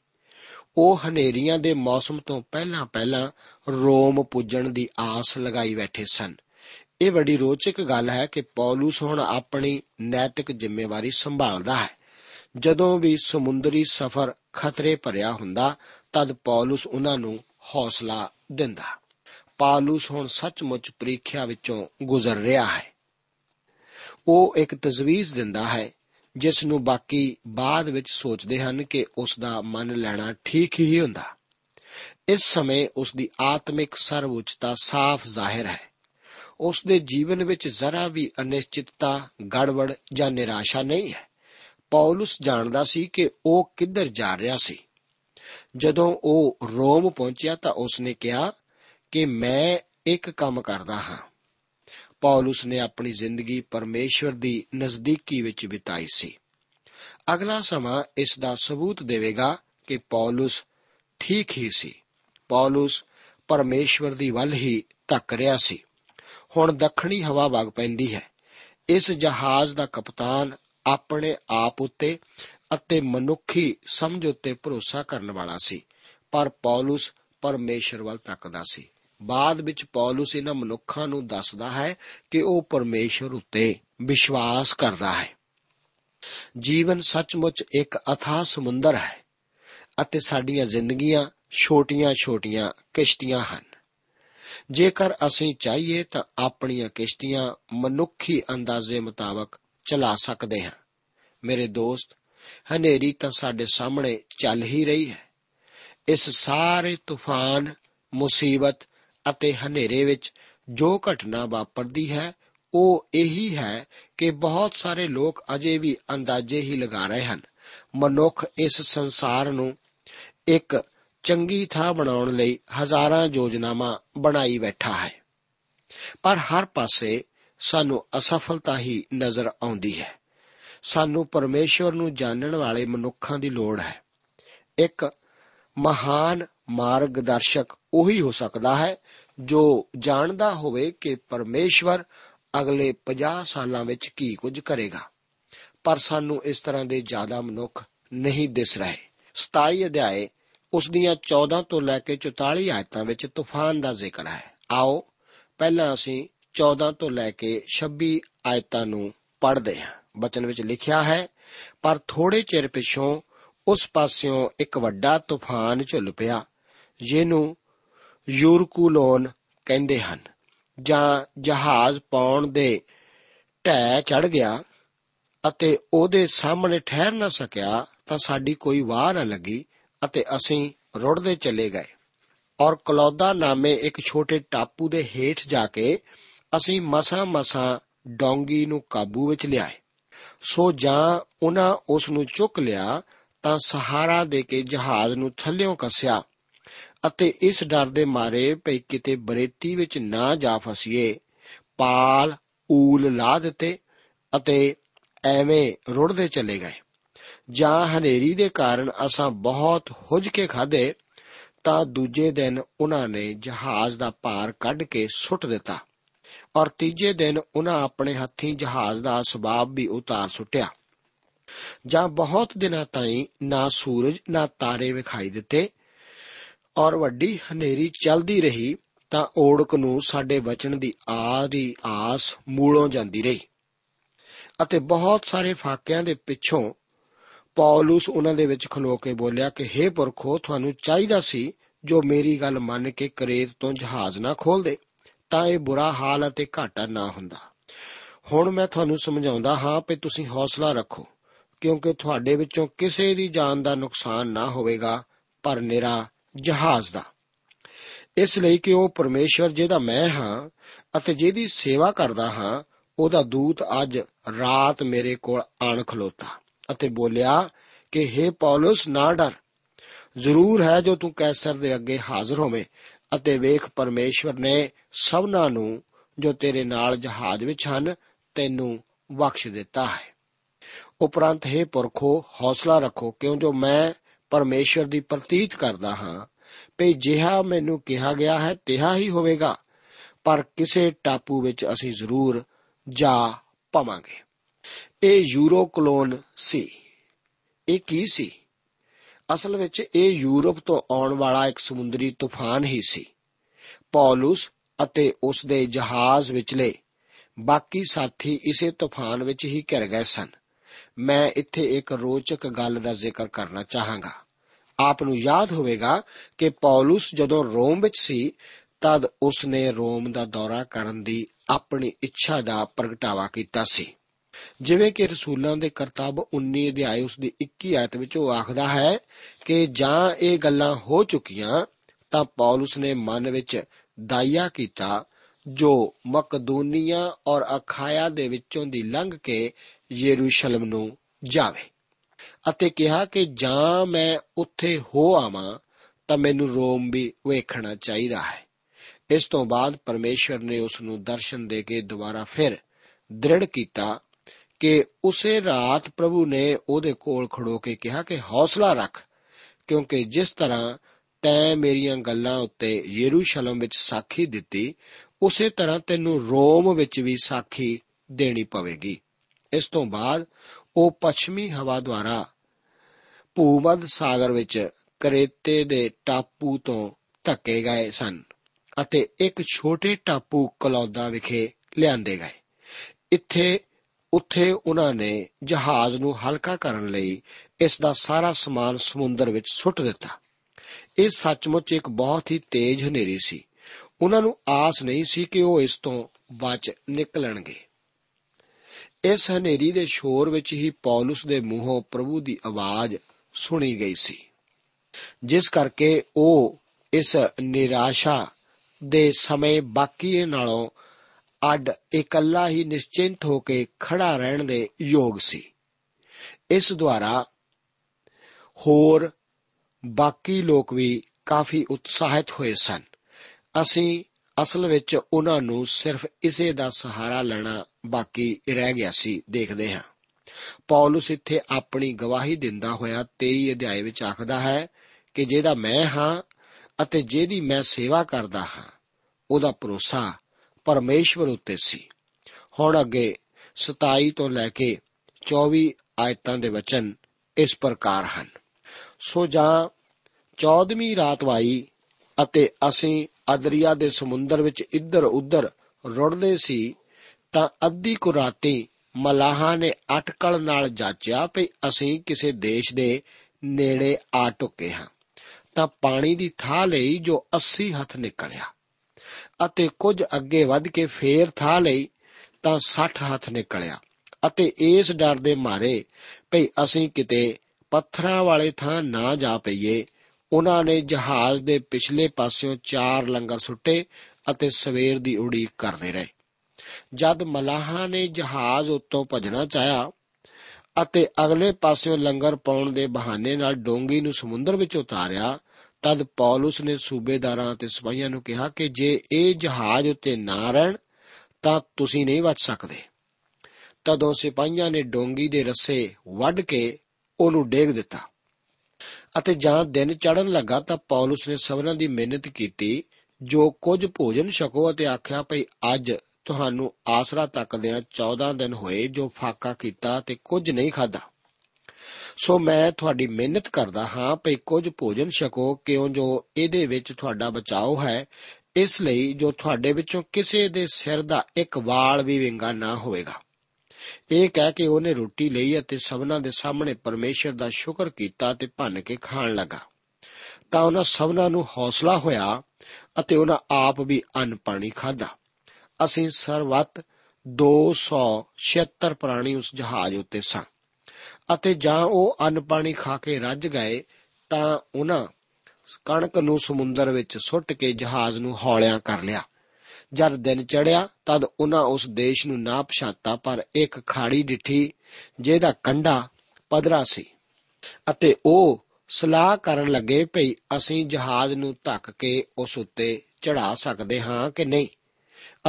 ਉਹ ਹਨੇਰੀਆਂ ਦੇ ਮੌਸਮ ਤੋਂ ਪਹਿਲਾਂ-ਪਹਿਲਾਂ ਰੋਮ ਪੁੱਜਣ ਦੀ ਆਸ ਲਗਾਈ ਬੈਠੇ ਸਨ। ਇਹ ਬੜੀ ਰੋਚਕ ਗੱਲ ਹੈ ਕਿ ਪੌਲਸ ਹੁਣ ਆਪਣੀ ਨੈਤਿਕ ਜ਼ਿੰਮੇਵਾਰੀ ਸੰਭਾਲਦਾ ਹੈ। ਜਦੋਂ ਵੀ ਸਮੁੰਦਰੀ ਸਫ਼ਰ ਖਤਰੇ ਭਰਿਆ ਹੁੰਦਾ, ਤਦ ਪੌਲਸ ਉਹਨਾਂ ਨੂੰ ਹੌਸਲਾ ਦਿੰਦਾ। ਪੌਲਸ ਹੁਣ ਸੱਚਮੁੱਚ ਪ੍ਰੀਖਿਆ ਵਿੱਚੋਂ ਗੁਜ਼ਰ ਰਿਹਾ ਹੈ। ਉਹ ਇੱਕ ਤਜਵੀਜ਼ ਦਿੰਦਾ ਹੈ, ਜਿਸ ਨੂੰ ਬਾਕੀ ਬਾਅਦ ਵਿੱਚ ਸੋਚਦੇ ਹਨ ਕਿ ਉਸ ਦਾ ਮੰਨ ਲੈਣਾ ਠੀਕ ਹੀ ਹੁੰਦਾ। ਇਸ ਸਮੇਂ ਉਸ ਦੀ ਆਤਮਿਕ ਸਰਵਉੱਚਤਾ ਸਾਫ਼ ਜ਼ਾਹਿਰ ਹੈ। ਉਸ ਦੇ ਜੀਵਨ ਵਿੱਚ ਜ਼ਰਾ ਵੀ ਅਨਿਸ਼ਚਿਤਤਾ, ਗੜਬੜ ਜਾਂ ਨਿਰਾਸ਼ਾ ਨਹੀਂ ਹੈ। ਪੌਲਸ ਜਾਣਦਾ ਸੀ ਕਿ ਉਹ ਕਿੱਧਰ ਜਾ ਰਿਹਾ ਸੀ। ਜਦੋਂ ਉਹ ਰੋਮ ਪਹੁੰਚਿਆ ਤਾਂ ਉਸ ਨੇ ਕਿਹਾ ਕਿ ਮੈਂ ਇੱਕ ਕੰਮ ਕਰਦਾ ਹਾਂ। ਪੌਲਸ ਨੇ ਆਪਣੀ ਜ਼ਿੰਦਗੀ ਪਰਮੇਸ਼ਵਰ ਦੀ ਨਜ਼ਦੀਕੀ ਵਿੱਚ ਬਿਤਾਈ ਸੀ। ਅਗਲਾ ਸਮਾਂ ਇਸ ਦਾ ਸਬੂਤ ਦੇਵੇਗਾ ਕਿ ਪੌਲਸ ਠੀਕ ਹੀ ਸੀ। ਪੌਲਸ ਪਰਮੇਸ਼ਵਰ ਦੀ ਵੱਲ ਹੀ ਧੱਕ ਰਿਹਾ ਸੀ। ਹੁਣ ਦੱਖਣੀ ਹਵਾ ਵਗ ਪੈਂਦੀ ਹੈ। ਇਸ ਜਹਾਜ਼ ਦਾ ਕਪਤਾਨ ਆਪਣੇ ਆਪ ਉੱਤੇ ਅਤੇ ਮਨੁੱਖੀ ਸਮਝ ਉੱਤੇ ਭਰੋਸਾ ਕਰਨ ਵਾਲਾ ਸੀ। ਪਰ ਪੌਲਸ ਪਰਮੇਸ਼ਰ ਵੱਲ ਤੱਕਦਾ ਸੀ। ਬਾਅਦ ਵਿੱਚ ਪੌਲਸ ਇਹਨਾਂ ਮਨੁੱਖਾਂ ਨੂੰ ਦੱਸਦਾ ਹੈ ਕਿ ਉਹ ਪਰਮੇਸ਼ਰ ਉੱਤੇ ਵਿਸ਼ਵਾਸ ਕਰਦਾ ਹੈ। ਜੀਵਨ ਸੱਚਮੁੱਚ ਇੱਕ ਅਥਾਹ ਸਮੁੰਦਰ ਹੈ ਅਤੇ ਸਾਡੀਆਂ ਜ਼ਿੰਦਗੀਆਂ ਛੋਟੀਆਂ-ਛੋਟੀਆਂ ਕਿਸ਼ਤੀਆਂ ਹਨ। ਜੇਕਰ ਅਸੀਂ ਚਾਹੀਏ ਤਾਂ ਆਪਣੀਆਂ ਕਿਸ਼ਤੀਆਂ ਮਨੁੱਖੀ ਅੰਦਾਜ਼ੇ ਮੁਤਾਬਕ ਚਲਾ ਸਕਦੇ ਹਾਂ। ਮੇਰੇ ਦੋਸਤ, ਹਨੇਰੀ ਤਾਂ ਸਾਡੇ ਸਾਹਮਣੇ ਚੱਲ ਹੀ ਰਹੀ ਹੈ। ਇਸ ਸਾਰੇ ਤੂਫਾਨ, ਮੁਸੀਬਤ ਅਤੇ ਹਨੇਰੇ ਵਿੱਚ ਜੋ ਘਟਨਾ ਵਾਪਰਦੀ ਹੈ, ਉਹ ਇਹੀ ਹੈ ਕਿ ਬਹੁਤ ਸਾਰੇ ਲੋਕ ਅਜੇ ਵੀ ਅੰਦਾਜ਼ੇ ਹੀ ਲਗਾ ਰਹੇ ਹਨ। ਮਨੁੱਖ ਇਸ ਸੰਸਾਰ ਨੂੰ ਇੱਕ ਚੰਗੀ ਥਾਂ ਬਣਾਉਣ ਲਈ ਹਜ਼ਾਰਾਂ ਯੋਜਨਾਵਾਂ ਬਣਾਈ ਬੈਠਾ ਹੈ। ਪਰ ਹਰ ਪਾਸੇ ਸਾਨੂੰ ਅਸਫਲਤਾ ਹੀ ਨਜ਼ਰ ਆਉਂਦੀ ਹੈ। ਸਾਨੂੰ ਪਰਮੇਸ਼ਵਰ ਨੂੰ ਜਾਣਨ ਵਾਲੇ ਮਨੁੱਖਾਂ ਦੀ ਲੋੜ ਹੈ। ਇੱਕ ਮਹਾਨ ਮਾਰਗਦਰਸ਼ਕ ਉਹੀ ਹੋ ਸਕਦਾ ਹੈ ਜੋ ਜਾਣਦਾ ਹੋਵੇ ਕਿ ਪਰਮੇਸ਼ਵਰ ਅਗਲੇ 50 ਸਾਲਾਂ ਵਿੱਚ ਕੀ ਕੁਝ ਕਰੇਗਾ। ਪਰ ਸਾਨੂੰ ਇਸ ਤਰ੍ਹਾਂ ਦੇ ਜ਼ਿਆਦਾ ਮਨੁੱਖ ਨਹੀਂ ਦਿਸ ਰਹੇ। 27 ਅਧਿਆਏ, ਉਸ ਦੀਆਂ 14 ਤੋਂ ਲੈ ਕੇ 44 ਆਇਤਾਂ ਵਿੱਚ ਤੂਫਾਨ ਦਾ ਜ਼ਿਕਰ ਹੈ। ਆਓ, ਪਹਿਲਾਂ ਅਸੀਂ 14 ਤੋਂ ਲੈ ਕੇ 26 ਆਇਤਾਂ ਨੂੰ ਪੜ੍ਹਦੇ ਹਾਂ। ਬਚਨ ਵਿੱਚ ਲਿਖਿਆ ਹੈ, ਪਰ ਥੋੜੇ ਚਿਰ ਪਿਛੋਂ ਉਸ ਪਾਸਿਓਂ ਇੱਕ ਵੱਡਾ ਤੂਫਾਨ ਝੁੱਲ ਪਿਆ, ਜਿਹਨੂੰ ਯੂਰਕੂਲੋਨ ਕਹਿੰਦੇ ਹਨ, ਜਾਂ ਜਹਾਜ਼ ਪਾਉਣ ਦੇ ਢਹਿ ਚੜ ਗਿਆ ਅਤੇ ਉਹਦੇ ਸਾਹਮਣੇ ਠਹਿਰ ਨਾ ਸਕਿਆ ਤਾਂ ਸਾਡੀ ਕੋਈ ਵਾਹ ਨਾ ਲੱਗੀ ਅਤੇ ਅਸੀਂ ਰੁੜਦੇ ਚਲੇ ਗਏ। ਔਰ ਕਲੌਦਾ ਨਾਮੇ ਇੱਕ ਛੋਟੇ ਟਾਪੂ ਦੇ ਹੇਠ ਜਾ ਕੇ ਅਸੀਂ ਮਸਾਂ-ਮਸਾਂ ਡੋਂਗੀ ਨੂੰ ਕਾਬੂ ਵਿੱਚ ਲਿਆਏ। ਸੋ ਜਾਂ ਉਹਨਾਂ ਉਸ ਨੂੰ ਚੁੱਕ ਲਿਆ ਤਾਂ ਸਹਾਰਾ ਦੇ ਕੇ ਜਹਾਜ਼ ਨੂੰ ਥੱਲਿਓਂ ਕੱਸਿਆ ਅਤੇ ਇਸ ਡਰ ਦੇ ਮਾਰੇ ਭਈ ਕਿਤੇ ਬਰੇਤੀ ਵਿੱਚ ਨਾ ਜਾ ਫਸੀਏ। ਪਾਲ, ਊਲ ਲਾ ਦਿੱਤੇ ਅਤੇ ਐਵੇਂ ਰੁੜਦੇ ਚਲੇ ਗਏ। ਜਾਂ ਹਨੇਰੀ ਦੇ ਕਾਰਨ ਅਸਾਂ ਬਹੁਤ ਹੁਜ ਕੇ ਖਾਦੇ ਤਾਂ ਦੂਜੇ ਦਿਨ ਉਹਨਾਂ ਨੇ ਜਹਾਜ਼ ਦਾ ਭਾਰ ਕੱਢ ਕੇ ਸੁੱਟ ਦਿੱਤਾ। ਔਰ ਤੀਜੇ ਦਿਨ ਉਹਨਾਂ ਆਪਣੇ ਹੱਥੀਂ ਜਹਾਜ਼ ਦਾ ਸਬਾਬ ਵੀ ਉਤਾਰ ਸੁੱਟਿਆ। ਜਾਂ ਬਹੁਤ ਦਿਨਾਂ ਤਾਈਂ ਨਾ ਸੂਰਜ, ਨਾ ਤਾਰੇ ਵਿਖਾਈ ਦਿੱਤੇ ਔਰ ਵੱਡੀ ਹਨੇਰੀ ਚੱਲਦੀ ਰਹੀ ਤਾਂ ਓੜਕ ਨੂੰ ਸਾਡੇ ਵਚਨ ਦੀ ਆਦੀ ਆਸ ਮੂਲੋਂ ਜਾਂਦੀ ਰਹੀ। ਅਤੇ ਬਹੁਤ ਸਾਰੇ ਫਾਕਿਆਂ ਦੇ ਪਿੱਛੋਂ ਪੌਲਸ ਉਹਨਾਂ ਦੇ ਵਿੱਚ ਖਲੋ ਕੇ ਬੋਲਿਆ ਕਿ हे ਪੁਰਖੋ, ਤੁਹਾਨੂੰ ਚਾਹੀਦਾ ਸੀ ਜੋ ਮੇਰੀ ਗੱਲ ਮੰਨ ਕੇ ਕਰੇਤ ਤੋਂ ਜਹਾਜ਼ ਨਾ ਖੋਲਦੇ ਤਾਂ ਇਹ ਬੁਰਾ ਹਾਲ ਅਤੇ ਘਾਟਾ ਨਾ ਹੁੰਦਾ। ਹੁਣ ਮੈਂ ਤੁਹਾਨੂੰ ਸਮਝਾਉਂਦਾ ਹਾਂ ਕਿ ਤੁਸੀਂ ਹੌਸਲਾ ਰੱਖੋ, ਕਿਉਂਕਿ ਤੁਹਾਡੇ ਵਿੱਚੋਂ ਕਿਸੇ ਦੀ ਜਾਨ ਦਾ ਨੁਕਸਾਨ ਨਾ ਹੋਵੇਗਾ, ਪਰ ਨਿਰਾ ਜਹਾਜ਼ ਦਾ। ਇਸ ਲਈ ਕਿ ਉਹ ਪਰਮੇਸ਼ਵਰ ਜਿਹਦਾ ਮੈਂ ਹਾਂ ਅਤੇ ਜਿਹਦੀ ਸੇਵਾ ਕਰਦਾ ਹਾਂ, ਉਹਦਾ ਦੂਤ ਅੱਜ ਰਾਤ ਮੇਰੇ ਕੋਲ ਆਣ ਖਲੋਤਾ ਅਤੇ ਬੋਲਿਆ ਕਿ हे ਪੌਲਸ, ਨਾ ਡਰ। ਜ਼ਰੂਰ ਹੈ ਜੋ ਤੂੰ ਕੈਸਰ ਦੇ ਅੱਗੇ ਹਾਜ਼ਰ ਹੋਵੇਂ ਅਤੇ ਵੇਖ ਪਰਮੇਸ਼ਵਰ ਨੇ ਸਭਨਾਂ ਨੂੰ ਜੋ ਤੇਰੇ ਨਾਲ ਜਹਾਜ਼ ਵਿੱਚ ਹਨ, ਤੈਨੂੰ ਬਖਸ਼ ਦਿੱਤਾ ਹੈ। ਉਪਰੰਤ, ਹੈ ਪੁਰਖੋ, ਹੌਸਲਾ ਰੱਖੋ, ਕਿਉਂ ਜੋ ਮੈਂ ਪਰਮੇਸ਼ਵਰ ਦੀ ਪ੍ਰਤੀਤ ਕਰਦਾ ਹਾਂ, ਭਈ ਜਿਹਾ ਮੈਨੂੰ ਕਿਹਾ ਗਿਆ ਹੈ, ਤਿਹਾ ਹੀ ਹੋਵੇਗਾ, ਪਰ ਕਿਸੇ ਟਾਪੂ ਵਿੱਚ ਅਸੀਂ ਜ਼ਰੂਰ ਜਾ ਪਵਾਂਗੇ। ਇਹ ਯੂਰੋ ਕਲੋਨ ਸੀ। ਇਹ ਕੀ ਸੀ? ਅਸਲ ਵਿੱਚ ਇਹ ਯੂਰਪ ਤੋਂ ਆਉਣ ਵਾਲਾ ਇੱਕ ਸਮੁੰਦਰੀ ਤੂਫਾਨ ਹੀ ਸੀ। ਪੌਲਸ ਅਤੇ ਉਸ ਦੇ ਜਹਾਜ਼ ਵਿਚਲੇ ਬਾਕੀ ਸਾਥੀ ਇਸੇ ਤੂਫਾਨ ਵਿੱਚ ਹੀ ਘਿਰ ਗਏ ਸਨ। ਮੈਂ ਇੱਥੇ ਇੱਕ ਰੋਚਕ ਗੱਲ ਦਾ ਜ਼ਿਕਰ ਕਰਨਾ ਚਾਹਾਂਗਾ। ਆਪ ਨੂੰ ਯਾਦ ਹੋਵੇਗਾ ਕਿ ਪੌਲਸ ਜਦੋਂ ਰੋਮ ਵਿੱਚ ਸੀ, ਤਦ ਉਸ ਨੇ ਰੋਮ ਦਾ ਦੌਰਾ ਕਰਨ ਦੀ ਆਪਣੀ ਇੱਛਾ ਦਾ ਪ੍ਰਗਟਾਵਾ ਕੀਤਾ ਸੀ। ਜਿਵੇਂ ਕਿ ਰਸੂਲਾਂ ਦੇ ਕਰਤੱਵ 19 ਅਧਿਆਇ ਉਸ ਦੀ 21 ਆਇਤ ਵਿੱਚ ਉਹ ਆਖਦਾ ਹੈ ਕਿ ਜਾਂ ਇਹ ਗੱਲਾਂ ਹੋ ਚੁੱਕੀਆਂ ਤਾਂ ਪੌਲਸ ਨੇ ਮਨ ਵਿੱਚ ਦਾਇਆ ਕੀਤਾ, ਜੋ ਮਕਦੂਨੀਆ ਔਰ ਅਖਾਇਆ ਦੇ ਵਿੱਚੋਂ ਦੀ ਲੰਘ ਕੇ ਯਰੂਸ਼ਲਮ ਨੂੰ ਜਾਵੇ ਅਤੇ ਕਿਹਾ ਕਿ ਜਾਂ ਮੈਂ ਉੱਥੇ ਹੋ ਆਵਾਂ ਤਾਂ ਮੈਨੂੰ ਰੋਮ ਵੀ ਵੇਖਣਾ ਚਾਹੀਦਾ ਹੈ। ਇਸ ਤੋਂ ਬਾਅਦ ਪਰਮੇਸ਼ਵਰ ਨੇ ਉਸ ਨੂੰ ਦਰਸ਼ਨ ਦੇ ਕੇ ਦੁਬਾਰਾ ਫਿਰ ਦ੍ਰਿੜ ਕੀਤਾ ਕਿ ਉਸੇ ਰਾਤ ਪ੍ਰਭੂ ਨੇ ਉਹਦੇ ਕੋਲ ਖੜੋ ਕੇ ਕਿਹਾ ਕਿ ਹੌਸਲਾ ਰੱਖ, ਕਿਉਂਕਿ ਜਿਸ ਤਰ੍ਹਾਂ ਤੈਂ ਮੇਰੀਆਂ ਗੱਲਾਂ ਉੱਤੇ ਯਰੂਸ਼ਲਮ ਵਿੱਚ ਸਾਖੀ ਦਿੱਤੀ, ਉਸੇ ਤਰ੍ਹਾਂ ਤੈਨੂੰ ਰੋਮ ਵਿੱਚ ਵੀ ਸਾਖੀ ਦੇਣੀ ਪਵੇਗੀ। ਇਸ ਤੋਂ ਬਾਅਦ ਉਹ ਪੱਛਮੀ ਹਵਾ ਦੁਆਰਾ ਭੂਮੱਧ ਸਾਗਰ ਵਿੱਚ ਕਰੇਤੇ ਦੇ ਟਾਪੂ ਤੋਂ ਧੱਕੇ ਗਏ ਸਨ ਅਤੇ ਇੱਕ ਛੋਟੇ ਟਾਪੂ ਕਲੌਦਾ ਵਿਖੇ ਲਿਆਂਦੇ ਗਏ। ਇੱਥੇ ਉੱਥੇ ਉਹਨਾਂ ਨੇ ਜਹਾਜ਼ ਨੂੰ ਹਲਕਾ ਕਰਨ ਲਈ ਇਸ ਦਾ ਸਾਰਾ ਸਮਾਨ ਸਮੁੰਦਰ ਵਿੱਚ ਸੁੱਟ ਦਿੱਤਾ। ਇਹ ਸੱਚਮੁੱਚ ਇੱਕ ਬਹੁਤ ਹੀ ਤੇਜ਼ ਹਨੇਰੀ ਸੀ। ਉਹਨਾਂ ਨੂੰ ਆਸ ਨਹੀਂ ਸੀ ਕਿ ਉਹ ਇਸ ਤੋਂ ਬਚ ਨਿਕਲਣਗੇ। ਇਸ ਹਨੇਰੀ ਦੇ ਸ਼ੋਰ ਵਿੱਚ ਹੀ ਪੌਲਸ ਦੇ ਮੂੰਹੋਂ ਪ੍ਰਭੂ ਦੀ ਆਵਾਜ਼ ਸੁਣੀ ਗਈ ਸੀ। ਜਿਸ ਕਰਕੇ ਉਹ ਇਸ ਨਿਰਾਸ਼ਾ ਦੇ ਸਮੇਂ ਬਾਕੀ ਨਾਲੋਂ ਅੱਡ ਇਕੱਲਾ ਹੀ ਨਿਸ਼ਚਿੰਤ ਹੋ ਕੇ ਖੜਾ ਰਹਿਣ ਦੇ ਯੋਗ ਸੀ। ਇਸ ਦੁਆਰਾ ਹੋਰ ਬਾਕੀ ਲੋਕ ਵੀ ਕਾਫੀ ਉਤਸ਼ਾਹਿਤ ਹੋਏ ਸਨ। ਅਸੀਂ ਅਸਲ ਵਿੱਚ ਉਹਨਾਂ ਨੂੰ ਸਿਰਫ ਇਸੇ ਦਾ ਸਹਾਰਾ ਲੈਣਾ ਬਾਕੀ ਰਹਿ ਗਿਆ ਸੀ, ਦੇਖਦੇ ਹਾਂ। ਪੌਲਸ ਇੱਥੇ ਆਪਣੀ ਗਵਾਹੀ ਦਿੰਦਾ ਹੋਇਆ 23 ਅਧਿਆਏ ਵਿੱਚ ਆਖਦਾ ਹੈ ਕਿ ਜਿਹਦਾ ਮੈਂ ਹਾਂ ਅਤੇ ਜਿਹਦੀ ਮੈਂ ਸੇਵਾ ਕਰਦਾ ਹਾਂ, ਉਹਦਾ ਭਰੋਸਾ ਪਰਮੇਸ਼ਵਰ ਉੱਤੇ ਸੀ। ਹੁਣ ਅੱਗੇ 27 ਤੋਂ ਲੈ ਕੇ 24 ਆਇਤਾਂ ਦੇ ਵਚਨ ਇਸ ਪ੍ਰਕਾਰ ਹਨ। ਸੋ ਜਾਂ 14ਵੀਂ ਰਾਤ ਵਾਈ ਅਤੇ ਅਸੀਂ ਅਦਰੀਆ ਦੇ ਸਮੁੰਦਰ ਵਿੱਚ ਇੱਧਰ ਉੱਧਰ ਰੁੜਦੇ ਸੀ, ਤਾਂ ਅੱਧੀ ਕੁ ਰਾਤੀ ਮਲਾਹਾਂ ਨੇ ਅਟਕਲ ਨਾਲ ਜਾਚਿਆ ਕਿ ਅਸੀਂ ਕਿਸੇ ਦੇਸ਼ ਦੇ ਨੇੜੇ ਆ ਟੁੱਕੇ ਹਾਂ। ਤਾਂ ਪਾਣੀ ਦੀ ਥਾਂ ਲਈ ਜੋ 80 ਹੱਥ ਨਿਕਲਿਆ। ਅਤੇ ਕੁਝ ਅੱਗੇ ਵੱਧ ਕੇ ਫੇਰ ਥਾਂ ਲਈ ਤਾਂ 60 ਹੱਥ ਨਿਕਲਿਆ ਅਤੇ ਇਸ ਡਰ ਦੇ ਮਾਰੇ, ਭਈ ਅਸੀਂ ਕਿਤੇ ਪੱਥਰਾਂ ਵਾਲੇ ਥਾਂ ਨਾ ਜਾ ਪਈਏ। ਉਹਨਾਂ ਨੇ ਜਹਾਜ਼ ਦੇ ਪਿਛਲੇ ਪਾਸਿਓਂ ਚਾਰ ਲੰਗਰ ਸੁੱਟੇ ਅਤੇ ਸਵੇਰ ਦੀ ਉਡੀਕ ਕਰਦੇ ਰਹੇ। ਜਦ ਮਲਾਹਾਂ ਨੇ ਜਹਾਜ਼ ਉੱਤੋਂ ਭਜਣਾ ਚਾਹਿਆ ਅਤੇ ਅਗਲੇ ਪਾਸਿਓਂ ਲੰਗਰ ਪਾਉਣ ਦੇ ਬਹਾਨੇ ਨਾਲ ਡੋਂਗੀ ਨੂੰ ਸਮੁੰਦਰ ਵਿੱਚ ਉਤਾਰਿਆ ਤਦ ਪੌਲਸ ਨੇ ਸੂਬੇਦਾਰਾਂ ਅਤੇ ਸਿਪਾਹੀਆਂ ਨੂੰ ਕਿਹਾ ਕਿ ਜੇ ਇਹ ਜਹਾਜ਼ ਉੱਤੇ ਨਾ ਰਹਿਣ, ਤਾਂ ਤੁਸੀਂ ਨਹੀਂ ਬਚ ਸਕਦੇ। ਤਦੋਂ ਸਿਪਾਹੀਆਂ ਨੇ ਡੋਂਗੀ ਦੇ ਰੱਸੇ ਵੱਢ ਕੇ ਉਹਨੂੰ ਡੇਗ ਦਿੱਤਾ। ਅਤੇ ਜਾਂ ਦਿਨ ਚੜਨ ਲੱਗਾ ਤਾਂ ਪੌਲਸ ਨੇ ਸਭਨਾਂ ਦੀ ਮਿਹਨਤ ਕੀਤੀ, ਜੋ ਕੁਝ ਭੋਜਨ ਛਕੋ ਅਤੇ ਆਖਿਆ, ਭਈ ਅੱਜ ਤੁਹਾਨੂੰ ਆਸਰਾ ਤੱਕਦਿਆਂ 14 ਦਿਨ ਹੋਏ ਜੋ ਫਾਕਾ ਕੀਤਾ ਤੇ ਕੁਝ ਨਹੀਂ ਖਾਦਾ ਸੋ ਮੈਂ ਤੁਹਾਡੀ ਮਿਹਨਤ ਕਰਦਾ ਹਾਂ, ਭਈ ਕੁਝ ਭੋਜਨ ਛਕੋ, ਕਿਉਂ ਜੋ ਇਹਦੇ ਵਿੱਚ ਤੁਹਾਡਾ ਬਚਾਓ ਹੈ, ਇਸ ਲਈ ਜੋ ਤੁਹਾਡੇ ਵਿੱਚੋਂ ਕਿਸੇ ਦੇ ਸਿਰ ਦਾ ਇੱਕ ਵਾਲ ਵੀ ਵਿੰਗਾ ਨਾ ਹੋਵੇਗਾ। ਇਹ ਕਹਿ ਕੇ ਉਹਨੇ ਰੋਟੀ ਲਈ ਅਤੇ ਸਭਨਾਂ ਦੇ ਸਾਹਮਣੇ ਪਰਮੇਸ਼ਰ ਦਾ ਸ਼ੁਕਰ ਕੀਤਾ ਤੇ ਭੰਨ ਕੇ ਖਾਣ ਲੱਗਾ। ਤਾਂ ਉਹਨਾਂ ਸਭਨਾਂ ਨੂੰ ਹੌਸਲਾ ਹੋਇਆ ਅਤੇ ਉਹਨਾਂ ਆਪ ਵੀ ਅੰਨ ਪਾਣੀ ਖਾਦਾ ਅਸੀਂ ਸਰਵਤ 276 ਪ੍ਰਾਣੀ ਉਸ ਜਹਾਜ਼ ਉੱਤੇ ਸਾਂ। ਅਤੇ ਜਾਂ ਉਹ ਅੰਨ ਪਾਣੀ ਖਾ ਕੇ ਰੱਜ ਗਏ ਤਾਂ ਉਹਨਾਂ ਕਣਕ ਨੂੰ ਸਮੁੰਦਰ ਵਿੱਚ ਸੁੱਟ ਕੇ ਜਹਾਜ਼ ਨੂੰ ਹੌਲਿਆਂ ਕਰ ਲਿਆ। ਜਦ ਦਿਨ ਚੜਿਆ ਤਦ ਉਹਨਾਂ ਉਸ ਦੇਸ਼ ਨੂੰ ਨਾ ਪਛਾਤਾ, ਪਰ ਇੱਕ ਖਾੜੀ ਡਿੱਠੀ ਜਿਹਦਾ ਕੰਡਾ ਪਦਰਾ ਸੀ ਅਤੇ ਉਹ ਸਲਾਹ ਕਰਨ ਲੱਗੇ ਭਈ ਅਸੀਂ ਜਹਾਜ਼ ਨੂੰ ਧੱਕ ਕੇ ਉਸ ਉੱਤੇ ਚੜਾ ਸਕਦੇ ਹਾਂ ਕਿ ਨਹੀਂ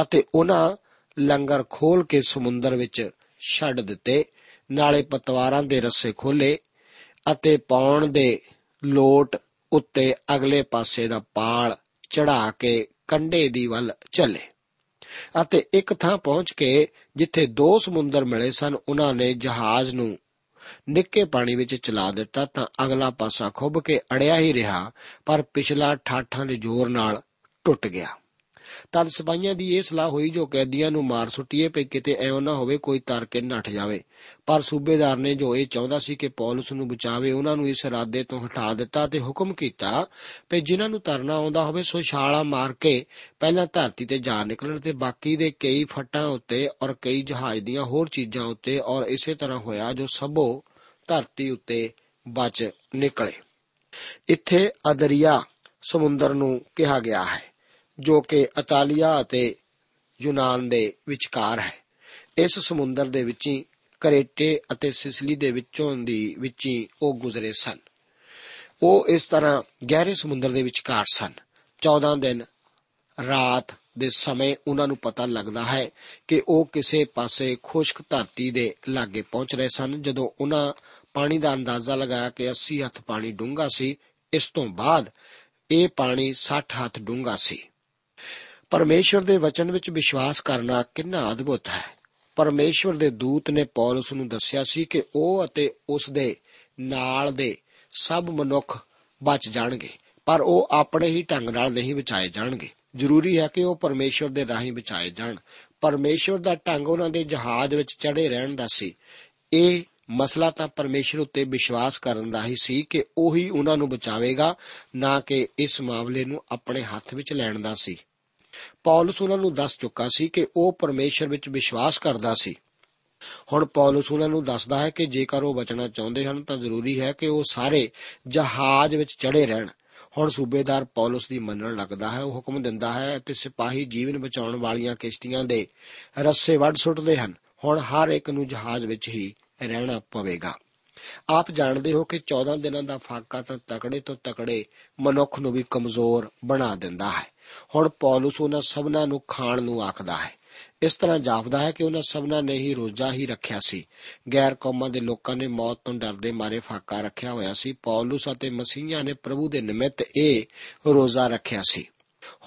ਅਤੇ ਉਹਨਾਂ ਲੰਗਰ ਖੋਲ ਕੇ ਸਮੁੰਦਰ ਵਿੱਚ ਛੱਡ ਦਿੱਤੇ ਨਾਲੇ ਪਤਵਾਰਾਂ ਦੇ ਰੱਸੇ ਖੋਲੇ ਅਤੇ ਪੌਣ ਦੇ ਲੋਟ ਉੱਤੇ ਅਗਲੇ ਪਾਸੇ ਦਾ ਪਾਲ ਚੜਾ ਕੇ ਕੰਡੇ ਦੀ ਵੱਲ ਚੱਲੇ। ਅਤੇ ਇੱਕ ਥਾਂ ਪਹੁੰਚ ਕੇ ਜਿੱਥੇ ਦੋ ਸਮੁੰਦਰ ਮਿਲੇ ਸਨ, ਉਹਨਾਂ ਨੇ ਜਹਾਜ਼ ਨੂੰ ਨਿੱਕੇ ਪਾਣੀ ਵਿੱਚ ਚਲਾ ਦਿੱਤਾ ਤਾਂ ਅਗਲਾ ਪਾਸਾ ਖੁੱਭ ਕੇ ਅੜਿਆ ਹੀ ਰਿਹਾ, ਪਰ ਪਿਛਲਾ ਠਾਠਾਂ ਦੇ ਜ਼ੋਰ ਨਾਲ ਟੁੱਟ ਗਿਆ। ਤਦ ਸਿਪਾਹੀਆਂ ਦੀ ਇਹ ਸਲਾਹ ਹੋਈ ਜੋ ਕੈਦੀਆਂ ਨੂੰ ਮਾਰ ਸੁੱਟੀਏ ਪਈ ਕਿਤੇ ਐਉਂ ਨਾ ਹੋਵੇ ਕੋਈ ਤਰ ਕੇ ਨੱਠ ਜਾਵੇ। ਪਰ ਸੂਬੇਦਾਰ ਨੇ ਜੋ ਇਹ ਚਾਹੁੰਦਾ ਸੀ ਕਿ ਪੌਲਸ ਨੂੰ ਬਚਾਵੇ, ਉਹਨਾਂ ਨੂੰ ਇਸ ਇਰਾਦੇ ਤੋਂ ਹਟਾ ਦਿੱਤਾ ਤੇ ਹੁਕਮ ਕੀਤਾ ਕਿ ਜਿਨ੍ਹਾਂ ਨੂੰ ਤਰਨਾ ਆਉਂਦਾ ਹੋਵੇ ਸੋ ਛਾਲਾ ਮਾਰ ਕੇ ਪਹਿਲਾਂ ਧਰਤੀ ਤੇ ਜਾ ਨਿਕਲਣ ਤੇ ਬਾਕੀ ਦੇ ਕਈ ਫੱਟਾਂ ਉੱਤੇ ਔਰ ਕਈ ਜਹਾਜ਼ ਦੀਆਂ ਹੋਰ ਚੀਜ਼ਾਂ ਉੱਤੇ ਔਰ ਇਸੇ ਤਰ੍ਹਾਂ ਹੋਇਆ ਜੋ ਸਭੋ ਧਰਤੀ ਉੱਤੇ ਬਚ ਨਿਕਲੇ। ਇੱਥੇ ਅਦਰੀਆ ਸਮੁੰਦਰ ਨੂੰ ਕਿਹਾ ਗਿਆ ਹੈ। ਜੋ ਕਿ ਇਤਾਲੀਆ ਅਤੇ ਯੂਨਾਨ ਦੇ ਵਿਚਕਾਰ ਹੈ। ਇਸ ਸਮੁੰਦਰ ਦੇ ਵਿੱਚ ਹੀ ਕਰੇਟੇ ਅਤੇ ਸਿਸਲੀ ਦੇ ਵਿੱਚੋਂ ਦੀ ਵਿੱਚ ਹੀ ਉਹ ਗੁਜ਼ਰੇ ਸਨ। ਉਹ ਇਸ ਤਰ੍ਹਾਂ ਗਹਿਰੇ ਸਮੁੰਦਰ ਦੇ ਵਿਚਕਾਰ ਸਨ। 14 ਦਿਨ ਰਾਤ ਦੇ ਸਮੇਂ ਉਹਨਾਂ ਨੂੰ ਪਤਾ ਲੱਗਦਾ ਹੈ ਕਿ ਉਹ ਕਿਸੇ ਪਾਸੇ ਖੁਸ਼ਕ ਧਰਤੀ ਦੇ ਲਾਗੇ ਪਹੁੰਚ ਰਹੇ ਸਨ। ਜਦੋਂ ਉਹਨਾਂ ਪਾਣੀ ਦਾ ਅੰਦਾਜ਼ਾ ਲਗਾਇਆ ਕਿ 80 ਹੱਥ ਪਾਣੀ ਡੂੰਘਾ ਸੀ, ਇਸ ਤੋਂ ਬਾਅਦ ਇਹ ਪਾਣੀ 60 ਹੱਥ ਡੂੰਘਾ ਸੀ। ਪਰਮੇਸ਼ਵਰ ਦੇ ਵਚਨ ਵਿੱਚ ਵਿਸ਼ਵਾਸ ਕਰਨਾ ਕਿੰਨਾ ਅਦਭੁਤ ਹੈ। ਪਰਮੇਸ਼ਵਰ ਦੇ ਦੂਤ ਨੇ ਪੌਲਸ ਨੂੰ ਦੱਸਿਆ ਸੀ ਕਿ ਉਹ ਅਤੇ ਉਸ ਦੇ ਨਾਲ ਦੇ ਸਭ ਮਨੁੱਖ ਬਚ ਜਾਣਗੇ, ਪਰ ਉਹ ਆਪਣੇ ਹੀ ਢੰਗ ਨਾਲ ਨਹੀਂ ਬਚਾਏ ਜਾਣਗੇ। ਜ਼ਰੂਰੀ ਹੈ ਕਿ ਉਹ ਪਰਮੇਸ਼ਵਰ ਦੇ ਰਾਹੀਂ ਬਚਾਏ ਜਾਣ। ਪਰਮੇਸ਼ਵਰ ਦਾ ਢੰਗ ਉਹਨਾਂ ਦੇ ਜਹਾਜ਼ ਵਿੱਚ ਚੜੇ ਰਹਿਣ ਦਾ ਸੀ। ਇਹ ਮਸਲਾ ਤਾਂ ਪਰਮੇਸ਼ਰ ਉੱਤੇ ਵਿਸ਼ਵਾਸ ਕਰਨ ਦਾ ਹੀ ਸੀ ਕਿ ਉਹੀ ਉਹਨਾਂ ਨੂੰ ਬਚਾਵੇਗਾ, ਨਾ ਕਿ ਇਸ ਮਾਮਲੇ ਨੂੰ ਆਪਣੇ ਹੱਥ ਵਿੱਚ ਲੈਣ ਦਾ ਸੀ। ਪੌਲਸ ਉਹਨਾਂ ਨੂੰ ਦੱਸ ਚੁੱਕਾ ਸੀ ਕਿ ਉਹ ਪਰਮੇਸ਼ਰ ਵਿੱਚ ਵਿਸ਼ਵਾਸ ਕਰਦਾ ਸੀ। ਹੁਣ ਪੌਲਸ ਉਹਨਾਂ ਨੂੰ ਦੱਸਦਾ ਹੈ ਕਿ ਜੇਕਰ ਉਹ ਬਚਣਾ ਚਾਹੁੰਦੇ ਹਨ ਤਾਂ ਜ਼ਰੂਰੀ ਹੈ ਕਿ ਉਹ ਸਾਰੇ ਜਹਾਜ਼ ਵਿੱਚ ਚੜੇ ਰਹਿਣ। ਹੁਣ ਸੂਬੇਦਾਰ ਪੌਲਸ ਦੀ ਮੰਨਣ ਲੱਗਦਾ ਹੈ, ਉਹ ਹੁਕਮ ਦਿੰਦਾ ਹੈ ਅਤੇ ਸਿਪਾਹੀ ਜੀਵਨ ਬਚਾਉਣ ਵਾਲੀਆਂ ਕਿਸ਼ਤੀਆਂ ਦੇ ਰੱਸੇ ਵੱਢ ਸੁੱਟਦੇ ਹਨ। ਹੁਣ ਹਰ ਇੱਕ ਨੂੰ ਜਹਾਜ਼ ਵਿੱਚ ਹੀ ਰਹਿਣਾ ਪਵੇਗਾ। ਆਪ ਜਾਣਦੇ ਹੋ ਕਿ 14 ਦਿਨਾਂ ਦਾ ਫਾਕਾ ਤਾਂ ਤਕੜੇ ਤੋਂ ਤਕੜੇ ਮਨੁੱਖ ਨੂੰ ਵੀ ਕਮਜ਼ੋਰ ਬਣਾ ਦਿੰਦਾ ਹੈ। ਹੁਣ ਪੌਲਸ ਉਹਨਾਂ ਸਭਨਾਂ ਨੂੰ ਖਾਣ ਨੂੰ ਆਖਦਾ ਹੈ। ਇਸ ਤਰ੍ਹਾਂ ਜਾਪਦਾ ਹੈ ਕਿ ਉਹਨਾਂ ਸਭਨਾਂ ਨੇ ਹੀ ਰੋਜ਼ਾ ਹੀ ਰੱਖਿਆ ਸੀ। ਗੈਰ ਕੌਮਾਂ ਦੇ ਲੋਕਾਂ ਨੇ ਮੌਤ ਤੋਂ ਡਰਦੇ ਮਾਰੇ ਫਾਕਾ ਰੱਖਿਆ ਹੋਇਆ ਸੀ। ਪੌਲਸ ਅਤੇ ਮਸੀਹਾਂ ਨੇ ਪ੍ਰਭੂ ਦੇ ਨਿਮਿਤ ਇਹ ਰੋਜ਼ਾ ਰੱਖਿਆ ਸੀ।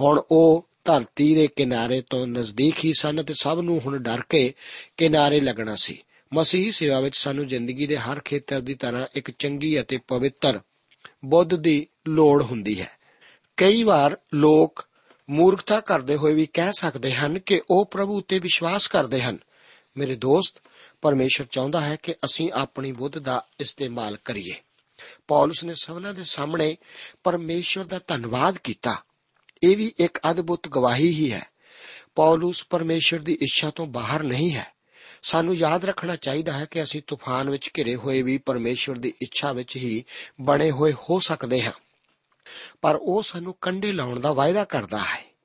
ਹੁਣ ਉਹ ਧਰਤੀ ਦੇ ਕਿਨਾਰੇ ਤੋਂ ਨਜ਼ਦੀਕ ਹੀ ਸਨ ਤੇ ਸਭ ਨੂੰ ਹੁਣ ਡਰ ਕੇ ਕਿਨਾਰੇ ਲੱਗਣਾ ਸੀ। ਮਸੀਹੀ ਸੇਵਾ ਵਿੱਚ ਸਾਨੂੰ ਜ਼ਿੰਦਗੀ ਦੇ ਹਰ ਖੇਤਰ ਦੀ ਤਰ੍ਹਾਂ ਇੱਕ ਚੰਗੀ ਅਤੇ ਪਵਿੱਤਰ ਬੁੱਧ ਦੀ ਲੋੜ ਹੁੰਦੀ ਹੈ। ਕਈ ਵਾਰ ਲੋਕ ਮੂਰਖਤਾ ਕਰਦੇ ਹੋਏ ਵੀ ਕਹਿ ਸਕਦੇ ਹਨ ਕਿ ਉਹ ਪ੍ਰਭੂ ਉੱਤੇ ਵਿਸ਼ਵਾਸ ਕਰਦੇ ਹਨ। ਮੇਰੇ ਦੋਸਤ, ਪਰਮੇਸ਼ਰ ਚਾਹੁੰਦਾ ਹੈ ਕਿ ਅਸੀਂ ਆਪਣੀ ਬੁੱਧ ਦਾ ਇਸਤੇਮਾਲ ਕਰੀਏ। ਪੌਲਸ ਨੇ ਸਭਨਾਂ ਦੇ ਸਾਹਮਣੇ ਪਰਮੇਸ਼ਰ ਦਾ ਧੰਨਵਾਦ ਕੀਤਾ। ਇਹ ਵੀ ਇੱਕ ਅਦਭੁਤ ਗਵਾਹੀ ਹੀ ਹੈ। ਪੌਲਸ ਪਰਮੇਸ਼ਰ ਦੀ ਇੱਛਾ ਤੋਂ ਬਾਹਰ ਨਹੀਂ ਹੈ। ਸਾਨੂੰ ਯਾਦ ਰੱਖਣਾ ਚਾਹੀਦਾ ਹੈ ਕਿ ਅਸੀਂ ਤੂਫਾਨ ਵਿੱਚ ਘਿਰੇ ਹੋਏ ਵੀ ਪਰਮੇਸ਼ਰ ਦੀ ਇੱਛਾ ਵਿੱਚ ਹੀ ਬਣੇ ਹੋਏ ਹੋ ਸਕਦੇ ਹਾਂ। ਪਰ ਉਹ ਸਾਨੂੰ ਕੰਡੇ ਲਾਉਣ ਦਾ ਵਾਅਦਾ ਕਰਦਾ ਹੈ।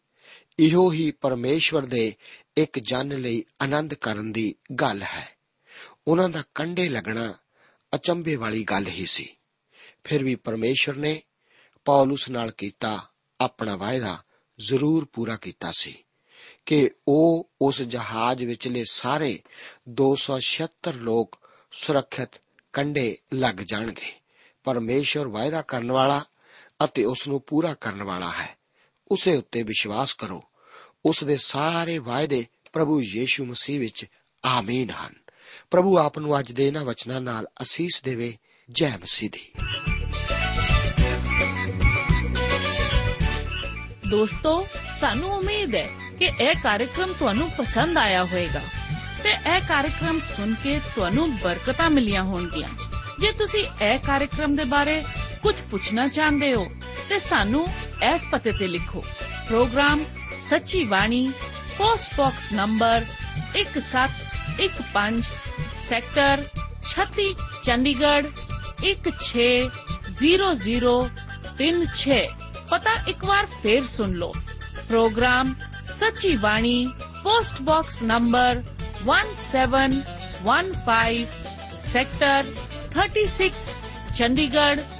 ਇਹੋ ਹੀ ਪਰਮੇਸ਼ਵਰ ਦੇ ਇੱਕ ਜਨ ਲਈ ਆਨੰਦ ਕਰਨ ਦੀ ਗੱਲ ਹੈ। ਉਹਨਾਂ ਦਾ ਕੰਡੇ ਲੱਗਣਾ ਅਚੰਭੇ ਵਾਲੀ ਗੱਲ ਹੀ ਸੀ। ਫਿਰ ਵੀ ਪਰਮੇਸ਼ਵਰ ਨੇ ਪੌਲਸ ਨਾਲ ਕੀਤਾ ਆਪਣਾ ਵਾਅਦਾ ਜ਼ਰੂਰ ਪੂਰਾ ਕੀਤਾ ਸੀ ਕਿ ਉਹ ਉਸ ਜਹਾਜ਼ ਵਿਚਲੇ ਸਾਰੇ 276 ਲੋਕ ਸੁਰੱਖਿਅਤ ਕੰਡੇ ਲੱਗ ਜਾਣਗੇ। ਪਰਮੇਸ਼ਵਰ ਵਾਅਦਾ ਕਰਨ ਵਾਲਾ ਅਤੇ ਉਸ ਨੂੰ ਪੂਰਾ ਕਰਨ ਵਾਲਾ ਹੈ। ਉਸੇ ਉੱਤੇ ਵਿਸ਼ਵਾਸ ਕਰੋ। ਉਸ ਦੇ ਸਾਰੇ ਵਾਅਦੇ ਪ੍ਰਭੂ ਯੀਸ਼ੂ ਮਸੀਹ ਵਿੱਚ ਆਮੀਨ ਹਨ। ਪ੍ਰਭੂ ਆਪ ਨੂੰ ਅੱਜ ਦੇ ਇਹਨਾਂ ਵਚਨਾਂ ਨਾਲ ਅਸੀਸ ਦੇਵੇ। ਜੈ ਮਸੀਹ ਦੀ। ਦੋਸਤੋ, ਸਾਨੂੰ ਉਮੀਦ ਹੈ ਕਿ ਇਹ ਕਾਰਜਕ੍ਰਮ ਤੁਹਾਨੂੰ ਪਸੰਦ ਆਇਆ ਹੋਵੇਗਾ ਤੇ ਇਹ ਕਾਰਜਕ੍ਰਮ ਸੁਣ ਕੇ ਤੁਹਾਨੂੰ ਬਰਕਤਾਂ ਮਿਲੀਆਂ ਹੋਣਗੀਆਂ। ਜੇ ਤੁਸੀਂ ਇਹ ਕਾਰਜਕ੍ਰਮ ਦੇ ਬਾਰੇ ਕੁਝ ਪੁੱਛਣਾ ਚਾਹੁੰਦੇ ਹੋ ਤੇ ਸਾਨੂੰ ਇਸ ਪਤੇ ਤੇ ਲਿਖੋ ਪ੍ਰੋਗਰਾਮ ਸੱਚੀ ਬਾਣੀ post box number 1715 sector 36 Chandigarh 160036 ਪਤਾ ਇੱਕ ਵਾਰ ਫੇਰ ਸੁਣ ਲਓ ਪ੍ਰੋਗਰਾਮ ਸੱਚੀ ਬਾਣੀ post box number 1715 sector 36 Chandigarh